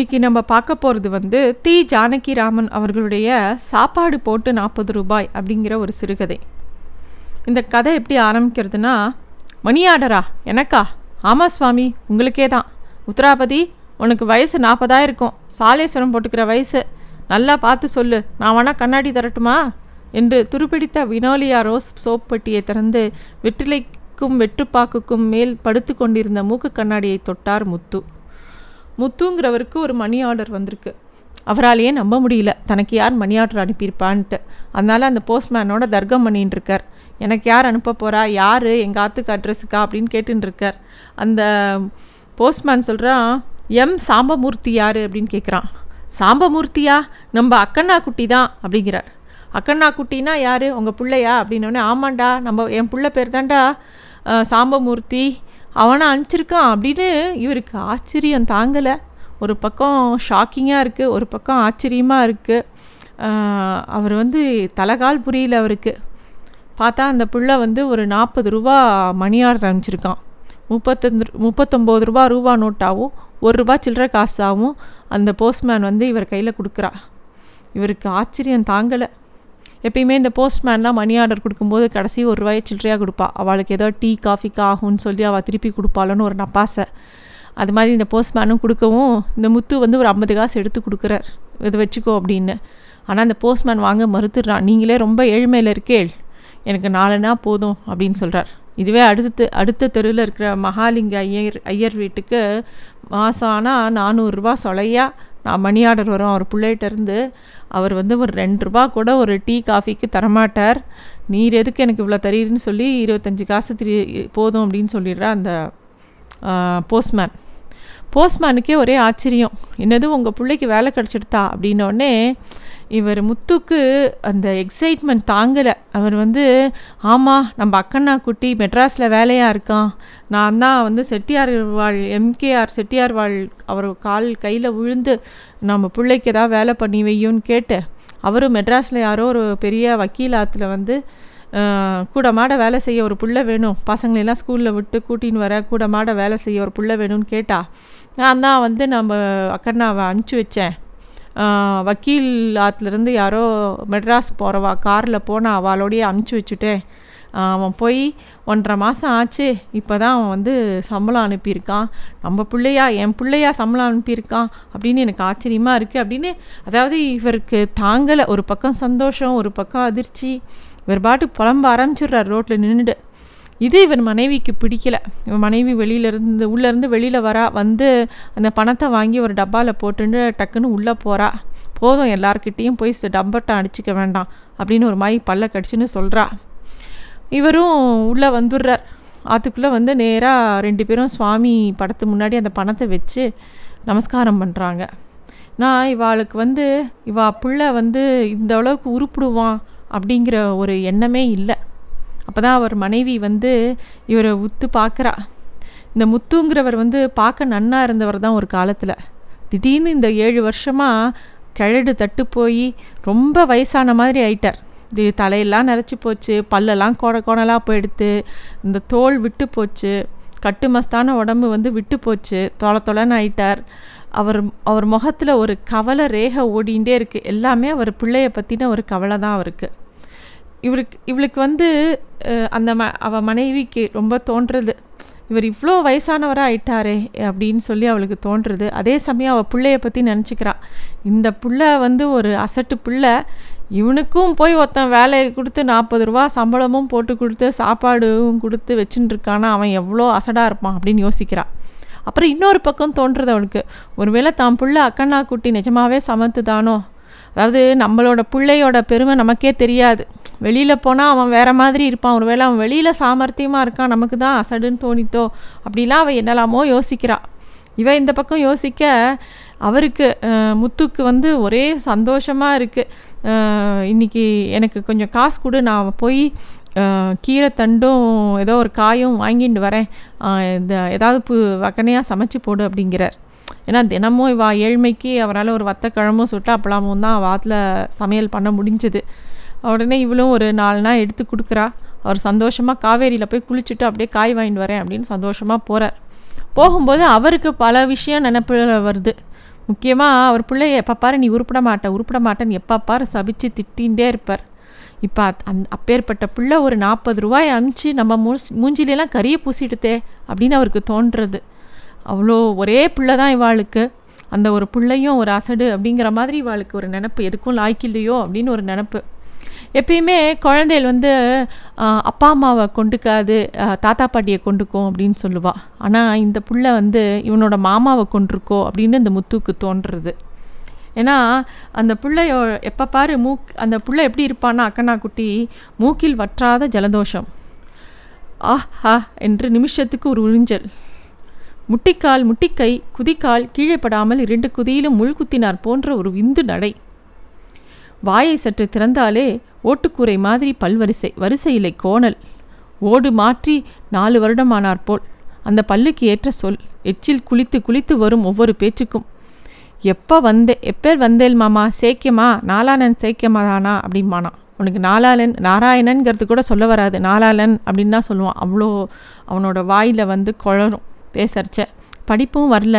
இன்றைக்கி நம்ம பார்க்க போகிறது வந்து தி. ஜானகிராமன் அவர்களுடைய சாப்பாடு போட்டு நாற்பது ரூபாய் அப்படிங்கிற ஒரு சிறுகதை. இந்த கதை எப்படி ஆரம்பிக்கிறதுனா மணி ஆர்டரா எனக்கா? ஆமாம் சுவாமி உங்களுக்கே தான். உத்தராபதி உனக்கு வயசு நாற்பதாக இருக்கும் சாலேஸ்வரம் போட்டுக்கிற வயசு. நல்லா பார்த்து சொல்லு. நான் வேணால் கண்ணாடி தரட்டுமா? என்று துருப்பிடித்த வினோலியா ரோஸ் சோப் பெட்டியை திறந்து வெற்றிலைக்கும் வெற்றுப்பாக்குக்கும் மேல் படுத்து கொண்டிருந்த மூக்கு கண்ணாடியை தொட்டார் முத்து. முத்துங்கிறவருக்கு ஒரு மணி ஆர்டர் வந்திருக்கு. அவராலேயே நம்ப முடியல. தனக்கு யார் மணி ஆர்டர் அனுப்பியிருப்பான்ட்டு. அதனால் அந்த போஸ்ட்மேனோட தர்க்கம் பண்ணின்னு இருக்கார் எனக்கு யார் அனுப்ப போகிறா யார்? எங்கள் ஆத்துக்கு அட்ரஸுக்கா அப்படின்னு கேட்டுன்னு இருக்கார் அந்த போஸ்ட்மேன் சொல்கிறான் எம் சாம்பமூர்த்தி யார்? அப்படின்னு கேட்குறான் சாம்பமூர்த்தியா? நம்ம அக்கண்ணா குட்டி தான் அப்படிங்கிறார். அக்கண்ணா குட்டினா யார்? உங்கள் பிள்ளையா? அப்படின்னோடனே ஆமாண்டா. நம்ம என் பிள்ளை பேர் தான்டா சாம்பமூர்த்தி. அவனை அனுப்பிச்சிருக்கான் அப்படின்னு இவருக்கு ஆச்சரியம் தாங்கலை. ஒரு பக்கம் ஷாக்கிங்காக இருக்குது ஒரு பக்கம் ஆச்சரியமாக இருக்குது அவர் வந்து தலகால் புரியல அவருக்கு. பார்த்தா அந்த புள்ள வந்து ஒரு நாற்பது ரூபா மணி ஆர்டர் அனுப்பிச்சிருக்கான். முப்பத்தஞ்சு முப்பத்தொம்போது ரூபா ரூபா நோட்டாகவும் ஒரு ரூபா சில்லற காசாகவும் அந்த போஸ்ட்மேன் வந்து இவர் கையில் கொடுக்குறா. இவருக்கு ஆச்சரியம் தாங்கலை. எப்பயுமே இந்த போஸ்ட்மேன்லாம் மணி ஆர்டர் கொடுக்கும்போது கடைசி ஒரு ரூபாயை சில்லறையாக கொடுப்பா. அவளுக்கு ஏதோ டீ காஃபிக்கு ஆகும்னு சொல்லி அவள் திருப்பி கொடுப்பாளன்னு ஒரு நப்பாசை. அது மாதிரி இந்த போஸ்ட்மேனும் கொடுக்கவும் இந்த முத்து வந்து ஒரு ஐம்பது காசு எடுத்து கொடுக்குறார். இதை வச்சுக்கோ அப்படின்னு. ஆனால் அந்த போஸ்ட்மேன் வாங்க மறுத்துடுறான் நீங்களே ரொம்ப ஏழ்மையில் இருக்கேள். எனக்கு நாலுனா போதும் அப்படின்னு சொல்கிறார் இதுவே அடுத்த அடுத்த தெருவில் இருக்கிற மகாலிங்க ஐயர் ஐயர் வீட்டுக்கு மாதம் ஆனால் நானூறுரூவா சொலையா நான் மணி ஆர்டர் வரும். அவர் பிள்ளைகிட்டேருந்து அவர் வந்து ஒரு ரெண்டு ரூபா கூட ஒரு டீ காஃபிக்கு தரமாட்டார். நீர் எதுக்கு எனக்கு இவ்வளோ தரீருன்னு சொல்லி இருபத்தஞ்சி காசு திரி போதும் அப்படின்னு சொல்லிடுறா அந்த போஸ்ட்மேன் போஸ்ட்மேனுக்கே ஒரே ஆச்சரியம். என்னது உங்கள் பிள்ளைக்கு வேலை கிடச்சிடுதா அப்படின்னோடனே இவர் முத்துக்கு அந்த எக்ஸைட்மெண்ட் தாங்கலை. அவர் வந்து ஆமாம் நம்ம அக்கண்ணா குட்டி மெட்ராஸில் வேலையாக இருக்கான். நான் தான் வந்து செட்டியார் வாழ் எம்கேஆர் செட்டியார் வாழ் அவர் கால் கையில் விழுந்து நம்ம பிள்ளைக்கு ஏதாவது வேலை பண்ணி வையும்னு கேட்டு அவரும் மெட்ராஸில் யாரோ ஒரு பெரிய வக்கீல் வந்து கூட மாட வேலை செய்ய ஒரு புள்ள வேணும். பசங்களெல்லாம் ஸ்கூலில் விட்டு கூட்டின்னு வர கூட மாட வேலை செய்ய ஒரு புள்ள வேணும்னு கேட்டா நான் தான் வந்து நம்ம அக்கண்ணாவை அனுப்பிச்சி வச்சேன். வக்கீல் ஆத்துலேருந்து யாரோ மெட்ராஸ் போகிறவா காரில் போன அவளோடையே அனுப்பிச்சி வச்சுட்டேன் அவன் போய் ஒன்றரை மாதம் ஆச்சு இப்போ தான் அவன் வந்து சம்பளம் அனுப்பியிருக்கான். நம்ம பிள்ளையா என் பிள்ளையா சம்பளம் அனுப்பியிருக்கான் அப்படின்னு எனக்கு ஆச்சரியமாக இருக்குது அப்படின்னு அதாவது இவருக்கு தாங்கலை. ஒரு பக்கம் சந்தோஷம் ஒரு பக்கம் அதிர்ச்சி. இவர் பாட்டு புலம்ப ஆரம்பிச்சிடுறார் ரோட்டில் நின்றுட்டு இது இவன் மனைவிக்கு பிடிக்கல. இவன் மனைவி வெளியிலேருந்து உள்ளேருந்து வெளியில் வரா வந்து அந்த பணத்தை வாங்கி ஒரு டப்பாவில் போட்டுட்டு டக்குன்னு உள்ளே போகிறா போதும் எல்லார்கிட்டேயும் போய் டப்பட்டை அடிச்சிக்க அடிச்சுக்க வேண்டாம் அப்படின்னு ஒரு மாய் பல்ல கடிச்சுன்னு சொல்கிறா இவரும் உள்ளே வந்துடுறார் அதுக்குள்ளே வந்து நேராக ரெண்டு பேரும் சுவாமி படத்து முன்னாடி அந்த பணத்தை வச்சு நமஸ்காரம் பண்ணுறாங்க நான் இவாளுக்கு வந்து இவா புள்ள வந்து இந்த அளவுக்கு உருப்பிடுவான் அப்படிங்கிற ஒரு எண்ணமே இல்லை. அப்போ தான் அவர் மனைவி வந்து இவரை உத்து பார்க்குறா. இந்த முத்துங்கிறவர் வந்து பார்க்க நன்னா இருந்தவர் தான் ஒரு காலத்தில். திடீர்னு இந்த ஏழு வருஷமாக கிழடு தட்டு போய் ரொம்ப வயசான மாதிரி ஆயிட்டார். இது தலையெல்லாம் நரைச்சி போச்சு பல்லெல்லாம் கோட கோணலாக போயிடுத்து இந்த தோல் விட்டு போச்சு கட்டு மஸ்தான உடம்பு வந்து விட்டு போச்சு தொலை தொலைன்னு ஆயிட்டார். அவர் அவர் முகத்தில் ஒரு கவலை ரேகை ஓடிண்டே இருக்குது எல்லாமே அவர் பிள்ளைய பற்றின ஒரு கவலை தான் அவருக்கு. இவருக்கு இவளுக்கு வந்து அந்த ம அவள் மனைவிக்கு ரொம்ப தோன்றுறது இவர் இவ்வளோ வயசானவராக ஆயிட்டாரே அப்படின்னு சொல்லி அவளுக்கு தோன்றுறது அதே சமயம் அவள் பிள்ளைய பற்றி நினச்சிக்கிறான் இந்த பிள்ளை வந்து ஒரு அசட்டு பிள்ளை. இவனுக்கும் போய் ஒருத்தன் வேலையை கொடுத்து நாற்பது ரூபா சம்பளமும் போட்டு கொடுத்து சாப்பாடும் கொடுத்து வச்சுட்டு இருக்கானா அவன் எவ்வளோ அசடாக இருப்பான் அப்படின்னு யோசிக்கிறான் அப்புறம் இன்னொரு பக்கம் தோன்றுறது அவளுக்கு. ஒருவேளை தான் புள்ள அக்கண்ணா குட்டி நிஜமாவே சமத்து தானோ அதாவது நம்மளோட பிள்ளையோட பெருமை நமக்கே தெரியாது. வெளியில் போனால் அவன் வேறு மாதிரி இருப்பான். ஒருவேளை அவன் வெளியில் சாமர்த்தியமாக இருக்கான். நமக்கு தான் அசடுன்னு தோணித்தோ? அப்படிலாம் அவன் என்னலாமோ யோசிக்கிறாள் இவன் இந்த பக்கம் யோசிக்க அவருக்கு முத்துக்கு வந்து ஒரே சந்தோஷமாக இருக்குது இன்றைக்கி எனக்கு கொஞ்சம் காசு கொடு. நான் போய் கீரை தண்டும் ஏதோ ஒரு காயும் வாங்கிட்டு வரேன். இந்த ஏதாவது பு வகனையாக சமைச்சு போடு அப்படிங்கிறார். ஏன்னா தினமும் இவா ஏழ்மைக்கு அவரால் ஒரு வத்தக்கிழமும் சுட்டு அப்பளாமும் தான் வாத்தில் சமையல் பண்ண முடிஞ்சது. உடனே இவளும் ஒரு நாலு நாள் எடுத்து கொடுக்குறா. அவர் சந்தோஷமாக காவேரியில் போய் குளிச்சுட்டு அப்படியே காய் வாங்கிட்டு வரேன் அப்படின்னு சந்தோஷமாக போகிறார் போகும்போது அவருக்கு பல விஷயம் நினப்பு வருது. முக்கியமாக அவர் பிள்ளைய எப்போ பாரு நீ உருப்பிட மாட்டேன் உருப்பிட மாட்டேன்னு எப்போ பாரு சபிச்சு திட்டிகிட்டே இருப்பார். இப்போ அந் அப்பேற்பட்ட பிள்ளை ஒரு நாற்பது ரூபாய் அனுப்பிச்சு நம்ம மூஞ்சிலெலாம் கறியை பூசிடுதே அப்படின்னு அவருக்கு தோன்றுறது. அவ்வளோ ஒரே பிள்ளை தான் இவாளுக்கு. அந்த ஒரு பிள்ளையும் ஒரு அசடு அப்படிங்கிற மாதிரி இவாளுக்கு ஒரு நினப்பு. எதுக்கும் லாய்க்கில்லையோ அப்படின்னு ஒரு நினப்பு. எப்பயுமே குழந்தைகள் வந்து அப்பா அம்மாவை கொண்டுக்காது தாத்தா பாட்டியை கொண்டுக்கும் அப்படின்னு சொல்லுவாள் ஆனால் இந்த புள்ள வந்து இவனோட மாமாவை கொண்டிருக்கோ அப்படின்னு இந்த முத்துக்கு தோன்றுறது. ஏன்னா அந்த பிள்ளையோ எப்போ பாரு மூக் அந்த பிள்ளை எப்படி இருப்பான்னா அக்கனா குட்டி மூக்கில் வற்றாத ஜலதோஷம். ஆஹ் ஆ என்று நிமிஷத்துக்கு ஒரு உறிஞ்சல். முட்டிக்கால் முட்டிக்கை குதிக்கால் கீழே படாமல் இரண்டு குதியிலும் முள்குத்தினார் போன்ற ஒரு விந்து நடை. வாயை சற்று திறந்தாலே ஓட்டுக்கூரை மாதிரி பல்வரிசை வரிசையிலை கோணல். ஓடு மாற்றி நாலு வருடமானார் போல். அந்த பல்லுக்கு ஏற்ற சொல் எச்சில் குளித்து குளித்து வரும் ஒவ்வொரு பேச்சுக்கும். எப்போ வந்தே எப்போ வந்தேல் மாமா சேக்கியமா நாலாளன் சேக்கியமா தானா? அப்படிம்பானா உனக்கு நாலாளன் நாராயணன்கிறது கூட சொல்ல வராது நாலாளன் அப்படின்னு தான் சொல்லுவான். அவ்வளோ அவனோட வாயில் வந்து குழரும் பேசறச்ச. படிப்பும் வரல.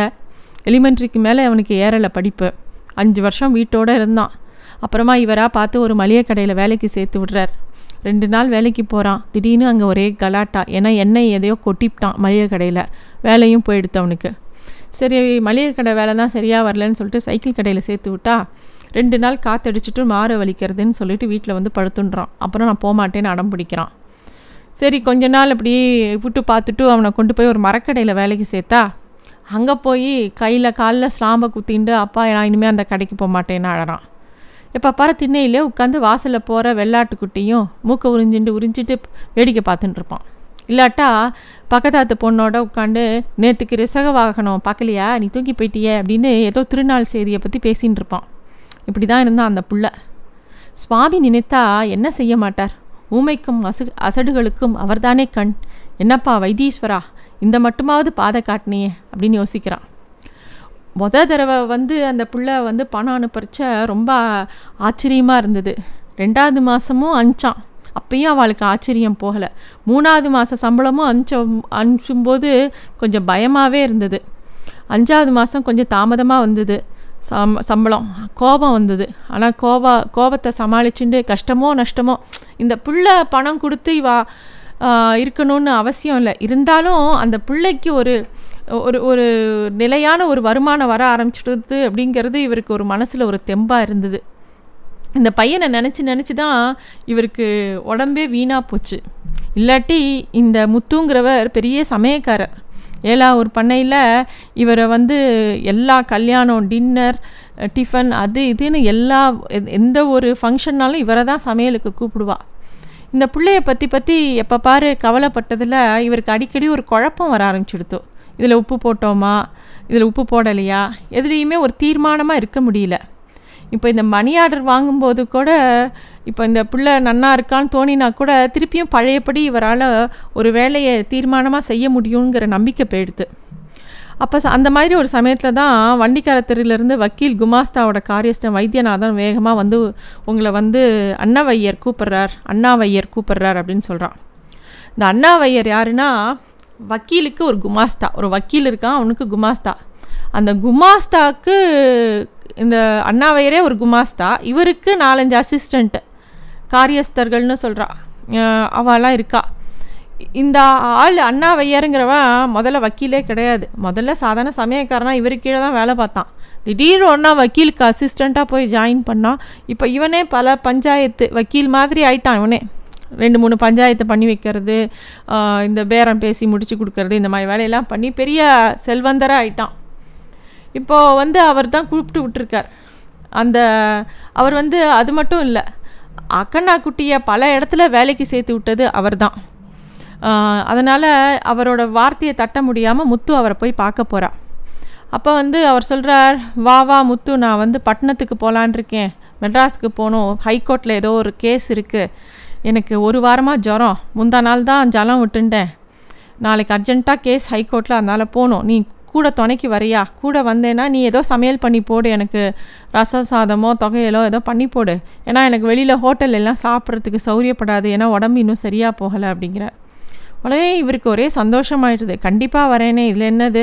எலிமெண்ட்ரிக்கு மேலே அவனுக்கு ஏறலை படிப்பு. அஞ்சு வருஷம் வீட்டோடு இருந்தான். அப்புறமா இவராக பார்த்து ஒரு மளிகை கடையில் வேலைக்கு சேர்த்து விடுறார். ரெண்டு நாள் வேலைக்கு போகிறான் திடீர்னு அங்கே ஒரே கலாட்டா. ஏன்னா எண்ணெய் எதையோ கொட்டிவிட்டான் மளிகை கடையில். வேலையும் போயிடுத்து அவனுக்கு. சரி மளிகை கடை வேலை தான் சரியாக வரலன்னு சொல்லிட்டு சைக்கிள் கடையில் சேர்த்து விட்டா ரெண்டு நாள் காற்றடிச்சிட்டு மாறு வலிக்கிறதுன்னு சொல்லிட்டு வீட்டில் வந்து படுத்துன்றான். அப்புறம் நான் போகமாட்டேன்னு அடம் பிடிக்கிறான். சரி கொஞ்ச நாள் அப்படி விட்டு பார்த்துட்டு அவனை கொண்டு போய் ஒரு மரக்கடையில் வேலைக்கு சேர்த்தா? அங்கே போய் கையில் காலில் ஸ்லாம்பை குத்திண்டு அப்பா நான் இனிமேல் அந்த கடைக்கு போக மாட்டேன்னு அழறான் இப்போ பாரு திண்ணையிலே உட்காந்து வாசலில் போகிற வெள்ளாட்டுக்குட்டியும் மூக்கை உறிஞ்சிட்டு உறிஞ்சிட்டு வேடிக்கை பார்த்துட்டு இருப்பான். இல்லாட்டா பக்கத்தாத்து பொண்ணோட உட்காந்து நேற்றுக்கு ரிசக வாகனம் பார்க்கலையா? நீ தூக்கி போயிட்டியே? அப்படின்னு ஏதோ திருநாள் செய்தியை பற்றி பேசின்னு இருப்பான். இப்படி தான் இருந்தான் அந்த புள்ள. சுவாமி நினைத்தா என்ன செய்ய மாட்டார்? ஊமைக்கும் அசு அசடுகளுக்கும் அவர்தானே கண்? என்னப்பா வைத்தீஸ்வரா இந்த மட்டுமாவது பாதை காட்டினியே அப்படின்னு யோசிக்கிறான். மொத தடவை வந்து அந்த பிள்ளை வந்து பணம் அனுப்புறச்ச ரொம்ப ஆச்சரியமாக இருந்தது. ரெண்டாவது மாதமும் அனுப்பிச்சான் அப்பயும் அவளுக்கு ஆச்சரியம் போகலை. மூணாவது மாத சம்பளமும் அனுப்பிச்ச அனுப்பும்போது கொஞ்சம் பயமாகவே இருந்தது. அஞ்சாவது மாதம் கொஞ்சம் தாமதமாக வந்தது. சம் சம்பளம். கோபம் வந்தது. ஆனால் கோபா கோபத்தை சமாளிச்சுட்டு கஷ்டமோ நஷ்டமோ இந்த பிள்ளை பணம் கொடுத்து இவா இருக்கணும்னு அவசியம் இல்லை. இருந்தாலும் அந்த பிள்ளைக்கு ஒரு ஒரு ஒரு நிலையான ஒரு வருமானம் வர ஆரம்பிச்சிடுது அப்படிங்கிறது இவருக்கு ஒரு மனசில் ஒரு தெம்பாக இருந்தது. இந்த பையனை நினச்சி நினச்சி தான் இவருக்கு உடம்பே வீணாக போச்சு. இல்லாட்டி இந்த முத்துங்கிறவர் பெரிய சமயக்காரர். ஏலா ஒரு பண்ணையில் இவரை வந்து எல்லா கல்யாணம் டின்னர் டிஃபன் அது இதுன்னு எல்லா எந்த ஒரு ஃபங்க்ஷன்னாலும் இவரை தான் சமையலுக்கு கூப்பிடுவா. இந்த பிள்ளைய பற்றி பற்றி எப்போ பாரு கவலைப்பட்டதில் இவருக்கு அடிக்கடி ஒரு குழப்பம் வர ஆரம்பிச்சிடுத்து. இதில் உப்பு போட்டோமா? இதில் உப்பு போடலையா? எதுலேயுமே ஒரு தீர்மானமாக இருக்க முடியல. இப்போ இந்த மணி ஆர்டர் வாங்கும்போது கூட இப்போ இந்த பிள்ளை நன்னா இருக்கான்னு தோணினா கூட திருப்பியும் பழையபடி இவரால் ஒரு வேலையை தீர்மானமாக செய்ய முடியுங்கிற நம்பிக்கை போயிடுது. அப்போ அந்த மாதிரி ஒரு சமயத்தில் தான் வண்டிக்கார தெருவிலேருந்து வக்கீல் குமாஸ்தாவோட காரியஸ்தன் வைத்தியநாதன் வேகமாக வந்து உங்களை வந்து அண்ணாவையர் கூப்பிட்றார் அண்ணாவையர் கூப்பிட்றார் அப்படின்னு சொல்கிறான் இந்த அண்ணாவையர் யாருன்னா வக்கீலுக்கு ஒரு குமாஸ்தா ஒரு வக்கீல் இருக்கான் அவனுக்கு குமாஸ்தா. அந்த குமாஸ்தாவுக்கு இந்த அண்ணாவையரே ஒரு குமாஸ்தா. இவருக்கு நாலஞ்சு அசிஸ்டண்ட்டு காரியஸ்தர்கள்னு சொல்கிறா அவளாம் இருக்கா. இந்த ஆள் அண்ணா வையாருங்கிறவன் முதல்ல வக்கீலே கிடையாது. முதல்ல சாதாரண சமயக்காரனாக இவரு கீழே தான் வேலை பார்த்தான். திடீர்னு ஒன்றா வக்கீலுக்கு அசிஸ்டண்ட்டாக போய் ஜாயின் பண்ணான் இப்போ இவனே பல பஞ்சாயத்து வக்கீல் மாதிரி ஆயிட்டான் இவனே. ரெண்டு மூணு பஞ்சாயத்தை பண்ணி வைக்கிறது இந்த பேரம் பேசி முடிச்சு கொடுக்கறது இந்த மாதிரி வேலையெல்லாம் பண்ணி பெரிய செல்வந்தராக ஆயிட்டான். இப்போது வந்து அவர் தான் கூப்பிட்டு விட்டுருக்கார். அந்த அவர் வந்து அது மட்டும் இல்லை அக்கண்ணா குட்டியை பல இடத்துல வேலைக்கு சேர்த்து விட்டது அவர் தான். அதனால் அவரோட வார்த்தையை தட்ட முடியாமல் முத்து அவரை போய் பார்க்க போகிறா அப்போ வந்து அவர் சொல்கிறார் வா வா முத்து நான் வந்து பட்டணத்துக்கு போகலான் இருக்கேன். மெட்ராஸுக்கு போகணும். ஹைகோர்ட்டில் ஏதோ ஒரு கேஸ் இருக்குது எனக்கு ஒரு வாரமாக ஜுரம். முந்தா நாள் தான் ஜலம் விட்டுண்டேன். நாளைக்கு அர்ஜென்ட்டாக கேஸ் ஹைகோர்ட்டில் அதனால் போகணும். நீ கூட துணைக்கு வரையா? கூட வந்தேன்னா நீ ஏதோ சமையல் பண்ணி போடு எனக்கு ரச சாதமோ தொகையலோ ஏதோ பண்ணி போடு. ஏன்னா எனக்கு வெளியில் ஹோட்டல் எல்லாம் சாப்பிட்றதுக்கு சௌரியப்படாது ஏன்னா உடம்பு இன்னும் சரியாக போகலை அப்படிங்கிற. உடனே இவருக்கு ஒரே சந்தோஷமாயிடுது. கண்டிப்பாக வரேனே இதில் என்னது?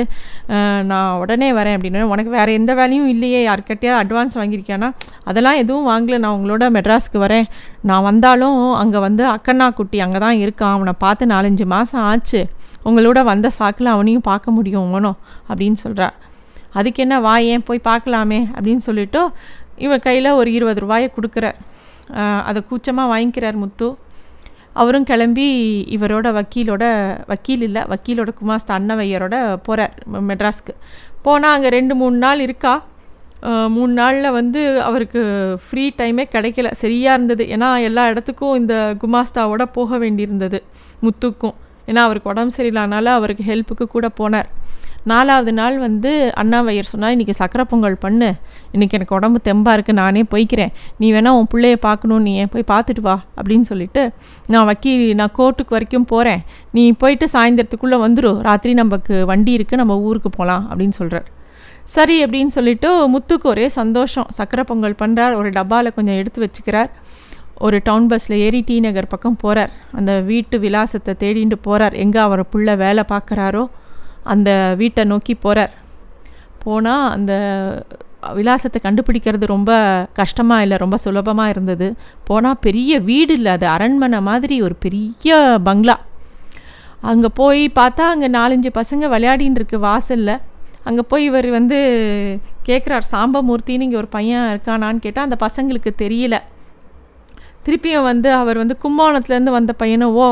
நான் உடனே வரேன் அப்படின்னு. உனக்கு வேறு எந்த வேலையும் இல்லையே. யார்கிட்டயா அட்வான்ஸ் வாங்கியிருக்கியானா? அதெல்லாம் எதுவும் வாங்கல. நான் உங்களோட மெட்ராஸ்க்கு வரேன். நான் வந்தாலும் அங்கே வந்து அக்கண்ணா குட்டி அங்கே தான் இருக்கான் அவனை பார்த்து நாலஞ்சு மாதம் ஆச்சு. உங்களோட வந்த சாக்கில் அவனையும் பார்க்க முடியும் உங்கனும் அப்படின்னு சொல்கிறா அதுக்கு என்ன வா ஏன் போய் பார்க்கலாமே? அப்படின்னு சொல்லிவிட்டு இவன் கையில் ஒரு இருபது ரூபாயை கொடுக்குறார் அதை கூச்சமாக வாங்கிக்கிறார் முத்து. அவரும் கிளம்பி இவரோட வக்கீலோட வக்கீல் இல்லை வக்கீலோட குமாஸ்த அன்னவையரோட போகிறார் மெட்ராஸ்க்கு. போனால் அங்கே ரெண்டு மூணு நாள் இருக்கா? மூணு நாளில் வந்து அவருக்கு ஃப்ரீ டைமே கிடைக்கல. சரியாக இருந்தது. ஏன்னா எல்லா இடத்துக்கும் இந்த குமாஸ்தாவோட போக வேண்டியிருந்தது முத்துக்கும். ஏன்னா அவருக்கு உடம்பு சரியில்லாதனால அவருக்கு ஹெல்ப்புக்கு கூட போனார். நாலாவது நாள் வந்து அண்ணாவையர் சொன்னால் இன்றைக்கி சக்கரை பொங்கல் பண்ணு. இன்றைக்கி எனக்கு உடம்பு தெம்பாக இருக்குது நானே போய்க்கிறேன். நீ வேணால் உன் பிள்ளைய பார்க்கணும் நீ ஏன் போய் பார்த்துட்டு வா அப்படின்னு சொல்லிட்டு நான் வக்கீல் நான் கோர்ட்டுக்கு வரைக்கும் போகிறேன் நீ போயிட்டு சாயந்தரத்துக்குள்ளே வந்துடும் ராத்திரி நமக்கு வண்டி இருக்குது நம்ம ஊருக்கு போகலாம் அப்படின்னு சொல்கிறார் சரி அப்படின்னு சொல்லிவிட்டு முத்துக்கு ஒரே சந்தோஷம். சக்கரை பொங்கல் பண்ணுறார் ஒரு டப்பாவில் கொஞ்சம் எடுத்து வச்சுக்கிறார். ஒரு டவுன் பஸ்ஸில் ஏறி டி நகர் பக்கம் போகிறார் அந்த வீட்டு விலாசத்தை தேடிட்டு போகிறார் எங்கே அவர் புள்ள வேலை பார்க்குறாரோ அந்த வீட்டை நோக்கி போகிறார் போனால் அந்த விலாசத்தை கண்டுபிடிக்கிறது ரொம்ப கஷ்டமாக இல்லை ரொம்ப சுலபமாக இருந்தது. போனால் பெரிய வீடு இல்லை அது அரண்மனை மாதிரி ஒரு பெரிய பங்களா. அங்கே போய் பார்த்தா அங்கே நாலஞ்சு பசங்க விளையாடின்னு இருக்கு வாசலில். அங்கே போய் இவர் வந்து கேட்குறார் சாம்பமூர்த்தின்னு இங்கே ஒரு பையன் இருக்கானான்னு கேட்டால் அந்த பசங்களுக்கு தெரியல. திருப்பியும் வந்து அவர் வந்து கும்போணத்துலேருந்து வந்த பையனவோ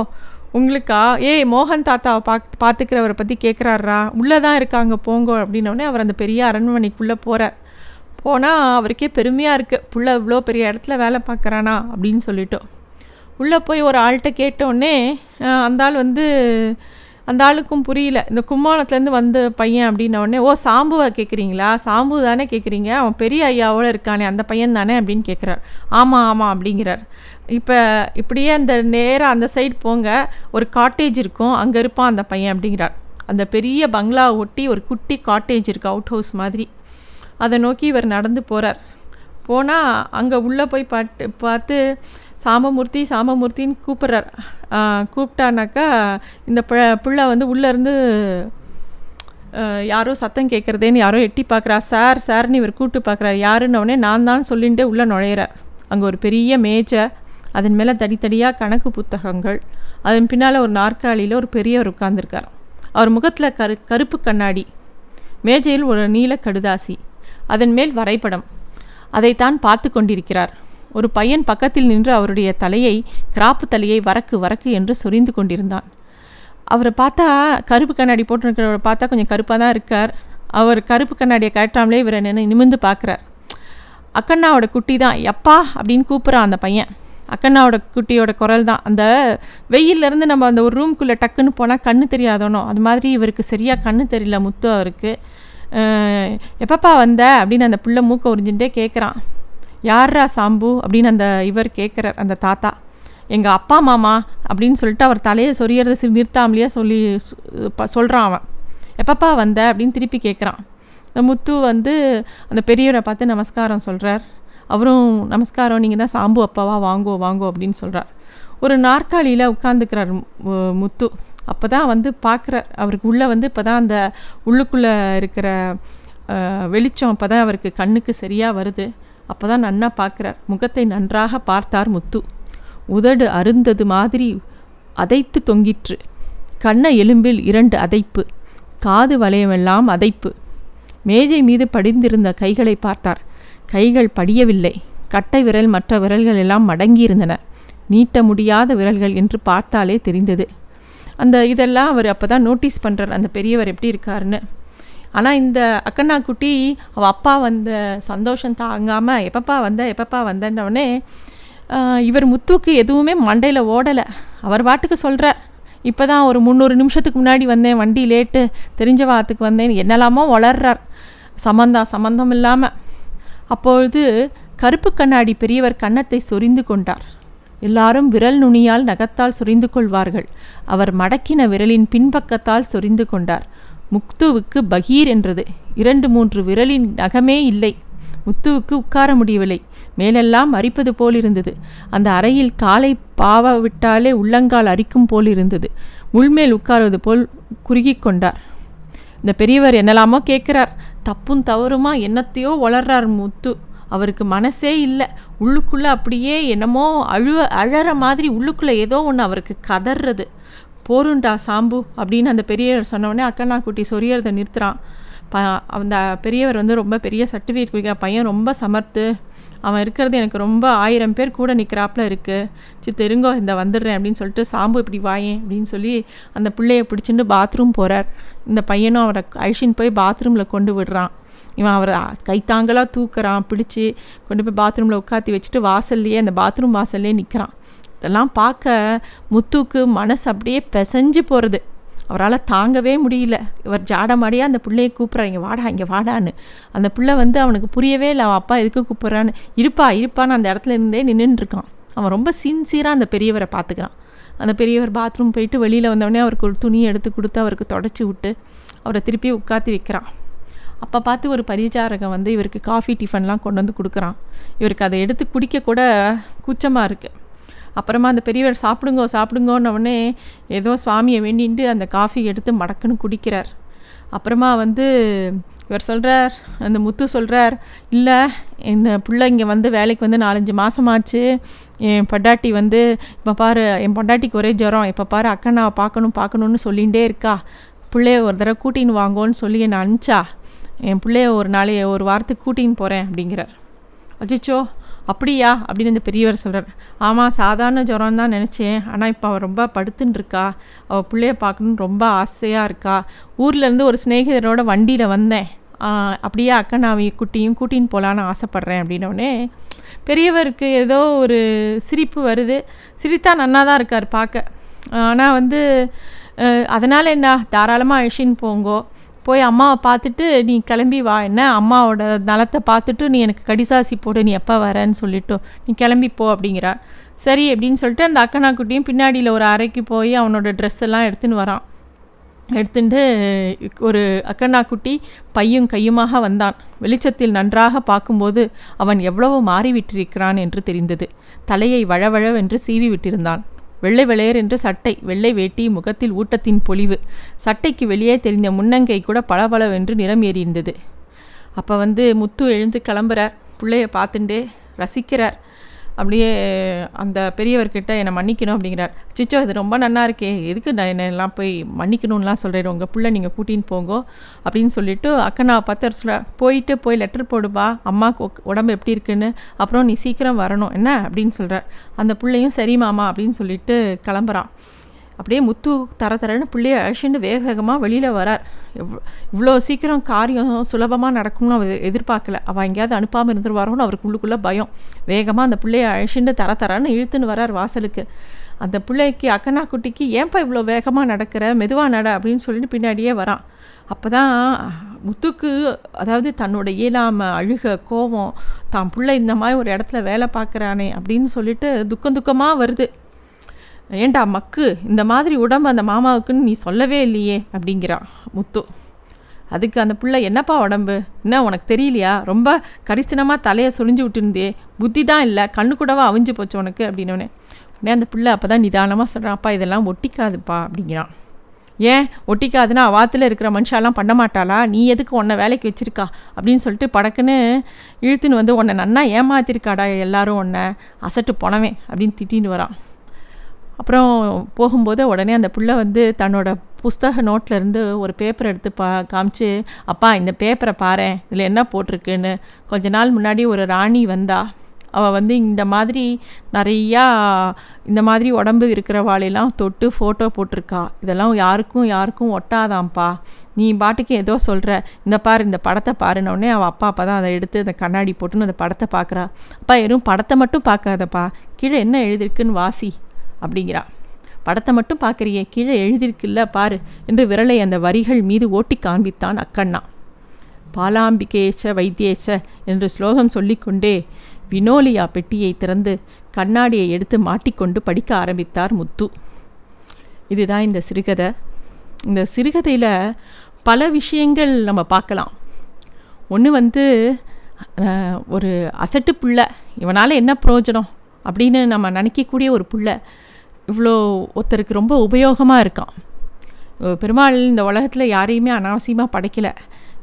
உங்களுக்கா? ஏய் மோகன் தாத்தாவை பாக் பார்த்துக்கிறவரை பற்றி கேட்குறாரா உள்ளே தான் இருக்காங்க போங்க அப்படின்னோடனே அவர் அந்த பெரிய அரண்மனைக்குள்ளே போகிறார் போனால் அவருக்கே பெருமையாக இருக்குது புள்ள இவ்வளோ பெரிய இடத்துல வேலை பார்க்குறானா அப்படின்னு சொல்லிட்டோம். உள்ளே போய் ஒரு ஆள்கிட்ட கேட்டோடனே அந்த ஆள் வந்து அந்த ஆளுக்கும் புரியல. இந்த கும்மாணத்துலேருந்து வந்த பையன் அப்படின்ன உடனே ஓ சாம்புவை கேட்குறீங்களா? சாம்பு தானே கேட்குறீங்க? அவன் பெரிய ஐயாவோட இருக்கானே அந்த பையன் தானே? அப்படின்னு கேட்குறார். ஆமாம் ஆமாம் அப்படிங்கிறார். இப்போ இப்படியே அந்த நேராக அந்த சைடு போங்க. ஒரு காட்டேஜ் இருக்கும். அங்கே இருப்பான் அந்த பையன் அப்படிங்கிறார். அந்த பெரிய பங்களா ஒட்டி ஒரு குட்டி காட்டேஜ் இருக்குது அவுட் ஹவுஸ் மாதிரி. அதை நோக்கி இவர் நடந்து போகிறார் போனால் அங்கே உள்ளே போய் பாட்டு பார்த்து சாமமூர்த்தி சாமமூர்த்தின்னு கூப்பிட்றார். கூப்பிட்டானாக்கா இந்த ப பிள்ளை வந்து உள்ளேருந்து யாரோ சத்தம் கேட்குறதேன்னு யாரோ எட்டி பார்க்குறா. சார் சார்னு இவர் கூப்பிட்டு பார்க்குறாரு. யாருன்னொடனே நான் தான் சொல்லிட்டு உள்ளே நுழையிறார் அங்கே ஒரு பெரிய மேஜை அதன் மேலே தடித்தடியாக கணக்கு புத்தகங்கள் அதன் பின்னால் ஒரு நாற்காலியில் ஒரு பெரியவர் உட்கார்ந்துருக்கார். அவர் முகத்தில் கரு கருப்பு கண்ணாடி மேஜையில் ஒரு நீல கடுதாசி அதன் மேல் வரைபடம். அதைத்தான் பார்த்து கொண்டிருக்கிறார். ஒரு பையன் பக்கத்தில் நின்று அவருடைய தலையை கிராப்பு தலையை வரக்கு வரக்கு என்று சொரிந்து கொண்டிருந்தான். அவரை பார்த்தா கருப்பு கண்ணாடி போட்டுருக்கிறவரை பார்த்தா கொஞ்சம் கருப்பாக தான் இருக்கார். அவர் கருப்பு கண்ணாடியை கட்டாமலே இவரை நின்று நிமிந்து பார்க்குறார். அக்கண்ணாவோட குட்டி தான். எப்பா அப்படின்னு கூப்பிட்றான் அந்த பையன். அக்கண்ணாவோட குட்டியோட குரல் தான். அந்த வெயிலேருந்து நம்ம அந்த ஒரு ரூம்குள்ளே டக்குன்னு போனால் கண்ணு தெரியாதோனோ அது மாதிரி இவருக்கு சரியாக கண்ணு தெரியல முத்து அவருக்கு. எப்பப்பா வந்த? அப்படின்னு அந்த பிள்ளை மூக்க உறிஞ்சுட்டே கேட்குறான் யார்ரா சாம்பு? அப்படின்னு அந்த இவர் கேட்குறார் அந்த தாத்தா. எங்கள் அப்பா மாமா அப்படின்னு சொல்லிட்டு அவர் தலையை சொரியறத நிறுத்தாமலேயே சொல்லி சொல்கிறான் அவன். எப்பப்பா வந்த? அப்படின்னு திருப்பி கேட்குறான் முத்து வந்து அந்த பெரியவரை பார்த்து நமஸ்காரம் சொல்கிறார் அவரும் நமஸ்காரம் நீங்கள் தான் சாம்பு அப்பாவா? வாங்கோ வாங்கோ அப்படின்னு சொல்கிறார் ஒரு நாற்காலியில் உட்காந்துக்கிறார் முத்து. அப்போ தான் வந்து பார்க்குறார் அவருக்கு உள்ளே வந்து இப்போ தான் அந்த உள்ளுக்குள்ளே இருக்கிற வெளிச்சம் அப்போ தான் அவருக்கு கண்ணுக்கு சரியாக வருது. அப்போதான் நன்னா பார்க்குறார். முகத்தை நன்றாக பார்த்தார் முத்து. உதடு அருந்தது மாதிரி அதைத்து தொங்கிற்று. கண்ண எலும்பில் இரண்டு அதைப்பு. காது வளையமெல்லாம் அதைப்பு. மேஜை மீது படிந்திருந்த கைகளை பார்த்தார். கைகள் படியவில்லை. கட்டை விரல் மற்ற விரல்கள் எல்லாம் மடங்கியிருந்தன. நீட்ட முடியாத விரல்கள் என்று பார்த்தாலே தெரிந்தது. அந்த இதெல்லாம் அவர் அப்போ தான் நோட்டீஸ் பண்ணுறார் அந்த பெரியவர் எப்படி இருக்காருன்னு. ஆனால் இந்த அக்கண்ணா குட்டி அவள் அப்பா வந்த சந்தோஷம் தாங்காமல் எப்பப்பா வந்த எப்பப்பா வந்தன்னொடனே இவர் முத்துக்கு எதுவுமே மண்டையில் ஓடலை. அவர் பாட்டுக்கு சொல்கிறார் இப்போ தான் ஒரு முந்நூறு நிமிஷத்துக்கு முன்னாடி வந்தேன் வண்டி லேட்டு தெரிஞ்ச வாரத்துக்கு வந்தேன் என்னெல்லாமோ வளர்றார். சம்மந்தம் சம்மந்தம் இல்லாமல் அப்பொழுது கருப்பு கண்ணாடி பெரியவர் கன்னத்தை சொரிந்து கொண்டார். எல்லாரும் விரல் நுனியால் நகத்தால் சொரிந்து கொள்வார்கள். அவர் மடக்கின விரலின் பின்பக்கத்தால் சொரிந்து கொண்டார். முத்துவுக்கு பகீர் என்றது. இரண்டு மூன்று விரலின் நகமே இல்லை. முத்துவுக்கு உட்கார முடியவில்லை. மேலெல்லாம் அரிப்பது போல் இருந்தது அந்த அறையில் காலை பாவ விட்டாலே உள்ளங்கால் அரிக்கும் போல் இருந்தது முள்மேல் உட்காருவது போல் குறுகி கொண்டார். இந்த பெரியவர் என்னெல்லாமோ கேட்குறார். தப்பும் தவறுமா என்னத்தையோ வளர்றார் முத்து. அவருக்கு மனசே இல்லை. உள்ளுக்குள்ளே அப்படியே என்னமோ அழுவ அழற மாதிரி உள்ளுக்குள்ளே ஏதோ ஒன்று அவருக்கு கதறது போருண்டா சாம்பு அப்படின்னு அந்த பெரியவர் சொன்னோடனே அக்கண்ணா குட்டி சொரியறதை நிறுத்துறான். ப அந்த பெரியவர் வந்து ரொம்ப பெரிய சர்டிஃபிகேட் கொடுக்குற பையன் ரொம்ப சமர்த்து. அவன் இருக்கிறது எனக்கு ரொம்ப ஆயிரம் பேர் கூட நிற்கிறாப்புல இருக்குது சி தெரிங்கோ இந்த வந்துடுறேன் அப்படின்னு சொல்லிட்டு சாம்பு இப்படி வாயேன் அப்படின்னு சொல்லி அந்த பிள்ளைய பிடிச்சிட்டு பாத்ரூம் போகிறார் இந்த பையனும் அவரை அழிச்சின்னு போய் பாத்ரூமில் கொண்டு விடுறான். இவன் அவரை கைத்தாங்களாக தூக்குறான் பிடிச்சி கொண்டு போய் பாத்ரூமில் உட்காத்தி வச்சுட்டு வாசல்லையே அந்த பாத்ரூம் வாசல்லையே நிற்கிறான் இதெல்லாம் பார்க்க முத்துக்கு மனசு அப்படியே பிசைஞ்சு போகிறது அவரால் தாங்கவே முடியல. இவர் ஜாடமாடியாக அந்த பிள்ளையை கூப்பிட்றான் இங்கே வாடா இங்கே வாடான்னு. அந்த பிள்ளை வந்து அவனுக்கு புரியவே இல்லை. அவன் அப்பா எதுக்கு கூப்பிட்றான்னு? இருப்பா இருப்பான்னு அந்த இடத்துல இருந்தே நின்றுட்டுருக்கான் அவன் ரொம்ப சின்சியராக அந்த பெரியவரை பார்த்துக்கிறான். அந்த பெரியவர் பாத்ரூம் போயிட்டு வெளியில் வந்தவொடனே அவருக்கு ஒரு துணியை எடுத்து கொடுத்து அவருக்கு தொடச்சி விட்டு அவரை திருப்பி உட்காத்தி வைக்கிறான். அப்போ பார்த்து ஒரு பரிச்சாரகம் வந்து இவருக்கு காஃபி டிஃபன்லாம் கொண்டு வந்து கொடுக்குறான். இவருக்கு அதை எடுத்து குடிக்க கூட கூச்சமாக இருக்குது அப்புறமா அந்த பெரியவர் சாப்பிடுங்கோ சாப்பிடுங்கோன்னொடனே ஏதோ சுவாமியை வேண்டின்ட்டு அந்த காஃபி எடுத்து மடக்குன்னு குடிக்கிறார். அப்புறமா வந்து இவர் சொல்கிறார் அந்த முத்து சொல்கிறார் இல்லை இந்த பிள்ளை இங்கே வந்து வேலைக்கு வந்து நாலஞ்சு மாதமாச்சு என் பொண்டாட்டி வந்து இப்போ பாரு என் பொண்டாட்டிக்கு ஒரே ஜுரம். இப்போ பாரு அக்கண்ணாவை பார்க்கணும் பார்க்கணுன்னு சொல்லிகிட்டே இருக்கா. பிள்ளைய ஒரு தடவை கூட்டின்னு வாங்கோன்னு சொல்லி என்னை அனுப்பிச்சா. என் பிள்ளைய ஒரு நாளைய ஒரு வாரத்துக்கு கூட்டின்னு போகிறேன் அப்படிங்கிறார். அச்சிச்சோ! அப்படியா? அப்படின்னு அந்த பெரியவர் சொல்கிறார் ஆமாம் சாதாரண ஜுரம் தான் நினச்சேன். ஆனால் இப்போ அவள் ரொம்ப படுத்துன்னு இருக்கா அவள் பிள்ளைய பார்க்கணுன்னு ரொம்ப ஆசையாக இருக்கா. ஊர்லேருந்து ஒரு சிநேகிதரோட வண்டியில் வந்தேன். அப்படியே அக்கனாவி குட்டியும் கூட்டின்னு போகலான்னு ஆசைப்பட்றேன் அப்படின்னோடனே பெரியவருக்கு ஏதோ ஒரு சிரிப்பு வருது. சிரித்தா நன்னா தான் இருக்கார் பார்க்க. ஆனால் வந்து அதனால் என்ன? தாராளமாக அழிச்சின்னு போங்கோ. போய் அம்மாவை பார்த்துட்டு நீ கிளம்பி வா என்ன? அம்மாவோட நலத்தை பார்த்துட்டு நீ எனக்கு கடிசாசி போடு நீ எப்போ வரேன்னு சொல்லிட்டு நீ கிளம்பி போ அப்படிங்கிறார். சரி அப்படின்னு சொல்லிட்டு அந்த அக்கனா குட்டியும் பின்னாடியில் ஒரு அறைக்கு போய் அவனோட ட்ரெஸ் எல்லாம் எடுத்துன்னு வரான். எடுத்துட்டு ஒரு அக்கண்ணா குட்டி பையும் கையுமாக வந்தான். வெளிச்சத்தில் நன்றாக பார்க்கும்போது அவன் எவ்வளவு மாறிவிட்டிருக்கிறான் என்று தெரிந்தது. தலையை வழவழவென்று சீவி விட்டிருந்தான். வெள்ளை வெளையர் என்று சட்டை வெள்ளை வேட்டி முகத்தில் ஊட்டத்தின் பொலிவு. சட்டைக்கு வெளியே தெரிந்த முன்னங்கை கூட பளபளவென்று நிறம் ஏறியிருந்தது. அப்போ வந்து முத்து எழுந்து கிளம்புறார். பிள்ளைய பார்த்துட்டு ரசிக்கிறார். அப்படியே அந்த பெரியவர்கிட்ட என்னை மன்னிக்கணும் அப்படிங்கிறார். சிச்சோ இது ரொம்ப நல்லா இருக்கே. எதுக்கு நான் என்னெல்லாம் போய் மன்னிக்கணும்லாம் சொல்கிறேன் உங்கள் பிள்ளை நீங்கள் கூட்டின்னு போங்கோ அப்படின்னு சொல்லிவிட்டு அக்கனா பத்தர் சொல்ல போயிட்டு போய் லெட்டர் போடுப்பா. அம்மாவுக்கு உடம்பு எப்படி இருக்குன்னு. அப்புறம் நீ சீக்கிரம் வரணும். என்ன? அப்படின்னு சொல்கிறார் அந்த பிள்ளையும் சரி மாமா அப்படின்னு சொல்லிட்டு கிளம்புறான். அப்படியே முத்து தர தரன்னு பிள்ளைய அழிச்சுட்டு வேக வேகமாக வெளியில் வரார். இவ்வளோ சீக்கிரம் காரியம் சுலபமாக நடக்கும்னு அவர் எதிர்பார்க்கல. அவள் எங்கேயாவது அனுப்பாமல் இருந்துருவாரோன்னு அவருக்கு உள்ளுக்குள்ளே பயம். வேகமாக அந்த பிள்ளைய அழிச்சுட்டு தர தரன்னு இழுத்துன்னு வரார் வாசலுக்கு. அந்த பிள்ளைக்கு அக்கனா குட்டிக்கு ஏன்ப்பா இவ்வளோ வேகமாக நடக்கிற? மெதுவாக நட அப்படின்னு சொல்லிட்டு பின்னாடியே வரான். அப்போ தான் முத்துக்கு அதாவது தன்னோட இயலாமல் அழுக கோபம் தான் பிள்ளை இந்த மாதிரி ஒரு இடத்துல வேலை பார்க்குறானே அப்படின்னு சொல்லிட்டு துக்கம் துக்கமாக வருது. ஏண்டா மக்கு? இந்த மாதிரி உடம்பு அந்த மாமாவுக்குன்னு நீ சொல்லவே இல்லையே அப்படிங்கிறான் முத்து. அதுக்கு அந்த பிள்ளை என்னப்பா உடம்பு? என்ன உனக்கு தெரியலையா? ரொம்ப கரிசனமாக தலையை சுழிஞ்சு விட்டுருந்தே. புத்தி தான் இல்லை. கண்ணு கூடவா அவிஞ்சு போச்சு உனக்கு? அப்படின்னோடனே உடனே அந்த பிள்ளை அப்போ தான் நிதானமாக சொல்கிறான் அப்பா இதெல்லாம் ஒட்டிக்காதுப்பா அப்படிங்கிறான் ஏன்? ஒட்டிக்காதுன்னா வாத்தில் இருக்கிற மனுஷாலாம் பண்ண மாட்டாளா? நீ எதுக்கு உன்னை வேலைக்கு வச்சுருக்கா? அப்படின்னு சொல்லிட்டு படக்குன்னு இழுத்துன்னு வந்து உன்னை நன்னா ஏமாத்திருக்காடா எல்லாரும் உன்னை? அசட்டு போனவேன் அப்படின்னு திட்டின்னு வரான் அப்புறம் போகும்போது உடனே அந்த பிள்ளை வந்து தன்னோட புஸ்தக நோட்லேருந்து ஒரு பேப்பர் எடுத்து பா காமிச்சு அப்பா இந்த பேப்பரை பாரு இதில் என்ன போட்டிருக்குன்னு? கொஞ்ச நாள் முன்னாடி ஒரு ராணி வந்தா. அவள் வந்து இந்த மாதிரி நிறையா இந்த மாதிரி உடம்பு இருக்கிறவாளெல்லாம் தொட்டு ஃபோட்டோ போட்டிருக்கா. இதெல்லாம் யாருக்கும் யாருக்கும் ஒட்டாதாம்ப்பா. நீ பாட்டுக்கு ஏதோ சொல்கிற இந்த பாரு இந்த படத்தை பாருனோடனே அவள் அப்பா அப்பா தான் அதை எடுத்து அந்த கண்ணாடி போட்டுன்னு அந்த படத்தை பார்க்குறா அப்பா எதுவும் படத்தை மட்டும் பார்க்காதப்பா கீழே என்ன எழுதியிருக்குன்னு வாசி. அப்படிங்கிறா. படத்தை மட்டும் பார்க்குறியே கீழே எழுதியிருக்குல்ல பாரு என்று விரலை அந்த வரிகள் மீது ஓட்டி காண்பித்தான் அக்கண்ணா. பாலாம்பிகேச்ச வைத்தியேச்ச என்று ஸ்லோகம் சொல்லிக்கொண்டே வினோலியா பெட்டியை திறந்து கண்ணாடியை எடுத்து மாட்டிக்கொண்டு படிக்க ஆரம்பித்தார் முத்து. இதுதான் இந்த சிறுகதை. இந்த சிறுகதையில் பல விஷயங்கள் நம்ம பார்க்கலாம். ஒன்று வந்து ஒரு அசட்டு புள்ள இவனால் என்ன பிரயோஜனம் அப்படின்னு நம்ம நினைக்கக்கூடிய ஒரு புள்ள இவ்வளோ ஒருத்தருக்கு ரொம்ப உபயோகமாக இருக்கான். பெருமாள் இந்த உலகத்தில் யாரையுமே அனாவசியமாக படைக்கல.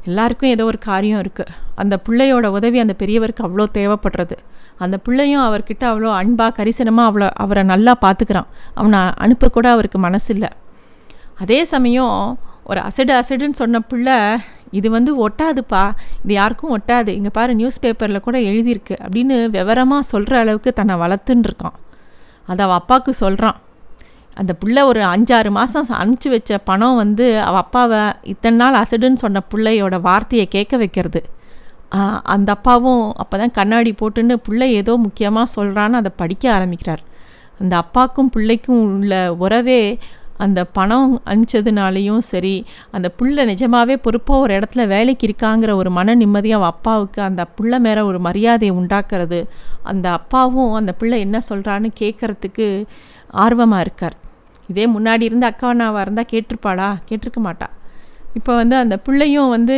எல்லாருக்கும் ஏதோ ஒரு காரியம் இருக்குது அந்த பிள்ளையோட உதவி அந்த பெரியவருக்கு அவ்வளோ தேவைப்படுறது. அந்த பிள்ளையும் அவர்கிட்ட அவ்வளோ அன்பாக கரிசனமாக அவ்வளோ அவரை நல்லா பார்த்துக்கிறான் அவனை அனுப்பக்கூட அவருக்கு மனசு இல்லை அதே சமயம் ஒரு அசடு அசடுன்னு சொன்ன பிள்ளை இது வந்து ஒட்டாதுப்பா. இது யாருக்கும் ஒட்டாது. இங்கே பாரு நியூஸ் பேப்பரில் கூட எழுதியிருக்கு. அப்படின்னு விவரமாக சொல்கிற அளவுக்கு தன்னை வளர்த்துன்னு இருக்கான். அதை அவள் அப்பாவுக்கு சொல்கிறான் அந்த பிள்ளை ஒரு அஞ்சாறு மாதம் அனுப்பிச்சி வச்ச பணம் வந்து அவள் அப்பாவை இத்தனை நாள் அசடுன்னு சொன்ன பிள்ளையோட வார்த்தையை கேட்க வைக்கிறது. அந்த அப்பாவும் அப்போ தான் கண்ணாடி போட்டுன்னு பிள்ளை ஏதோ முக்கியமாக சொல்கிறான்னு அதை படிக்க ஆரம்பிக்கிறார். அந்த அப்பாக்கும் பிள்ளைக்கும் உள்ள உறவே அந்த பணம் அனுப்பிச்சதுனாலையும் சரி அந்த புள்ள நிஜமாகவே பொறுப்பாக ஒரு இடத்துல வேலைக்கு இருக்காங்கிற ஒரு மன நிம்மதி அவன் அப்பாவுக்கு அந்த புள்ள மேலே ஒரு மரியாதையை உண்டாக்குறது அந்த அப்பாவும் அந்த பிள்ளை என்ன சொல்கிறான்னு கேட்குறதுக்கு ஆர்வமாக இருக்கார். இதே முன்னாடி இருந்த அக்கானாவாக இருந்தால் கேட்டிருப்பாளா? கேட்டிருக்க மாட்டா. இப்போ வந்து அந்த பிள்ளையும் வந்து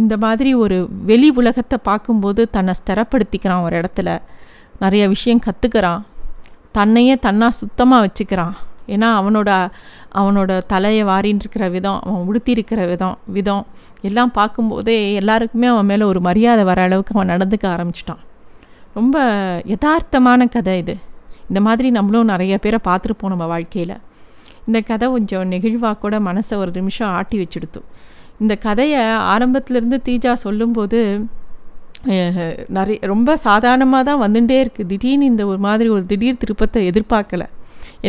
இந்த மாதிரி ஒரு வெளி உலகத்தை பார்க்கும்போது தன்னை ஸ்திரப்படுத்திக்கிறான் ஒரு இடத்துல. நிறைய விஷயம் கற்றுக்கிறான் தன்னையே தன்னா சுத்தமாக வச்சுக்கிறான். ஏன்னா அவனோட அவனோட தலையை வாரின்னு இருக்கிற விதம் அவன் உடுத்தி இருக்கிற விதம் விதம் எல்லாம் பார்க்கும்போதே எல்லாருக்குமே அவன் மேலே ஒரு மரியாதை வர அளவுக்கு அவன் நடந்துக்க ஆரம்பிச்சிட்டான். ரொம்ப யதார்த்தமான கதை இது. இந்த மாதிரி நம்மளும் நிறைய பேரை பார்த்துருப்போம் நம்ம வாழ்க்கையில். இந்த கதை கொஞ்சம் நெகிழ்வாக கூட மனசை ஒரு நிமிஷம் ஆட்டி வச்சுடுத்து. இந்த கதையை ஆரம்பத்துலேருந்து தீஜா சொல்லும்போது நிறைய ரொம்ப சாதாரணமாக தான் வந்துட்டே இருக்குது திடீர்னு இந்த ஒரு மாதிரி ஒரு திடீர் திருப்பத்தை எதிர்பார்க்கல.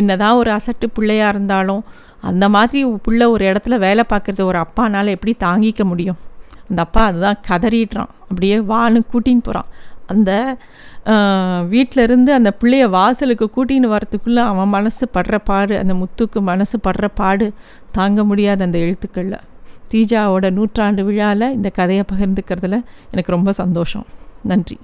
என்னதான் ஒரு அசட்டு பிள்ளையாக இருந்தாலும் அந்த மாதிரி பிள்ளை ஒரு இடத்துல வேலை பார்க்குறது ஒரு அப்பானால் எப்படி தாங்கிக்க முடியும்? அந்த அப்பா அதுதான் கதறிடுறான். அப்படியே வான்னு கூட்டின்னு போகிறான் அந்த வீட்டில் இருந்து அந்த பிள்ளைய வாசலுக்கு கூட்டின்னு வரத்துக்குள்ளே அவன் மனசு படுற பாடு அந்த முத்துக்கு மனசு படுற பாடு தாங்க முடியாத அந்த எழுத்துக்களில். தீஜாவோட நூற்றாண்டு விழாவில் இந்த கதையை பகிர்ந்துக்கிறதுல எனக்கு ரொம்ப சந்தோஷம். நன்றி.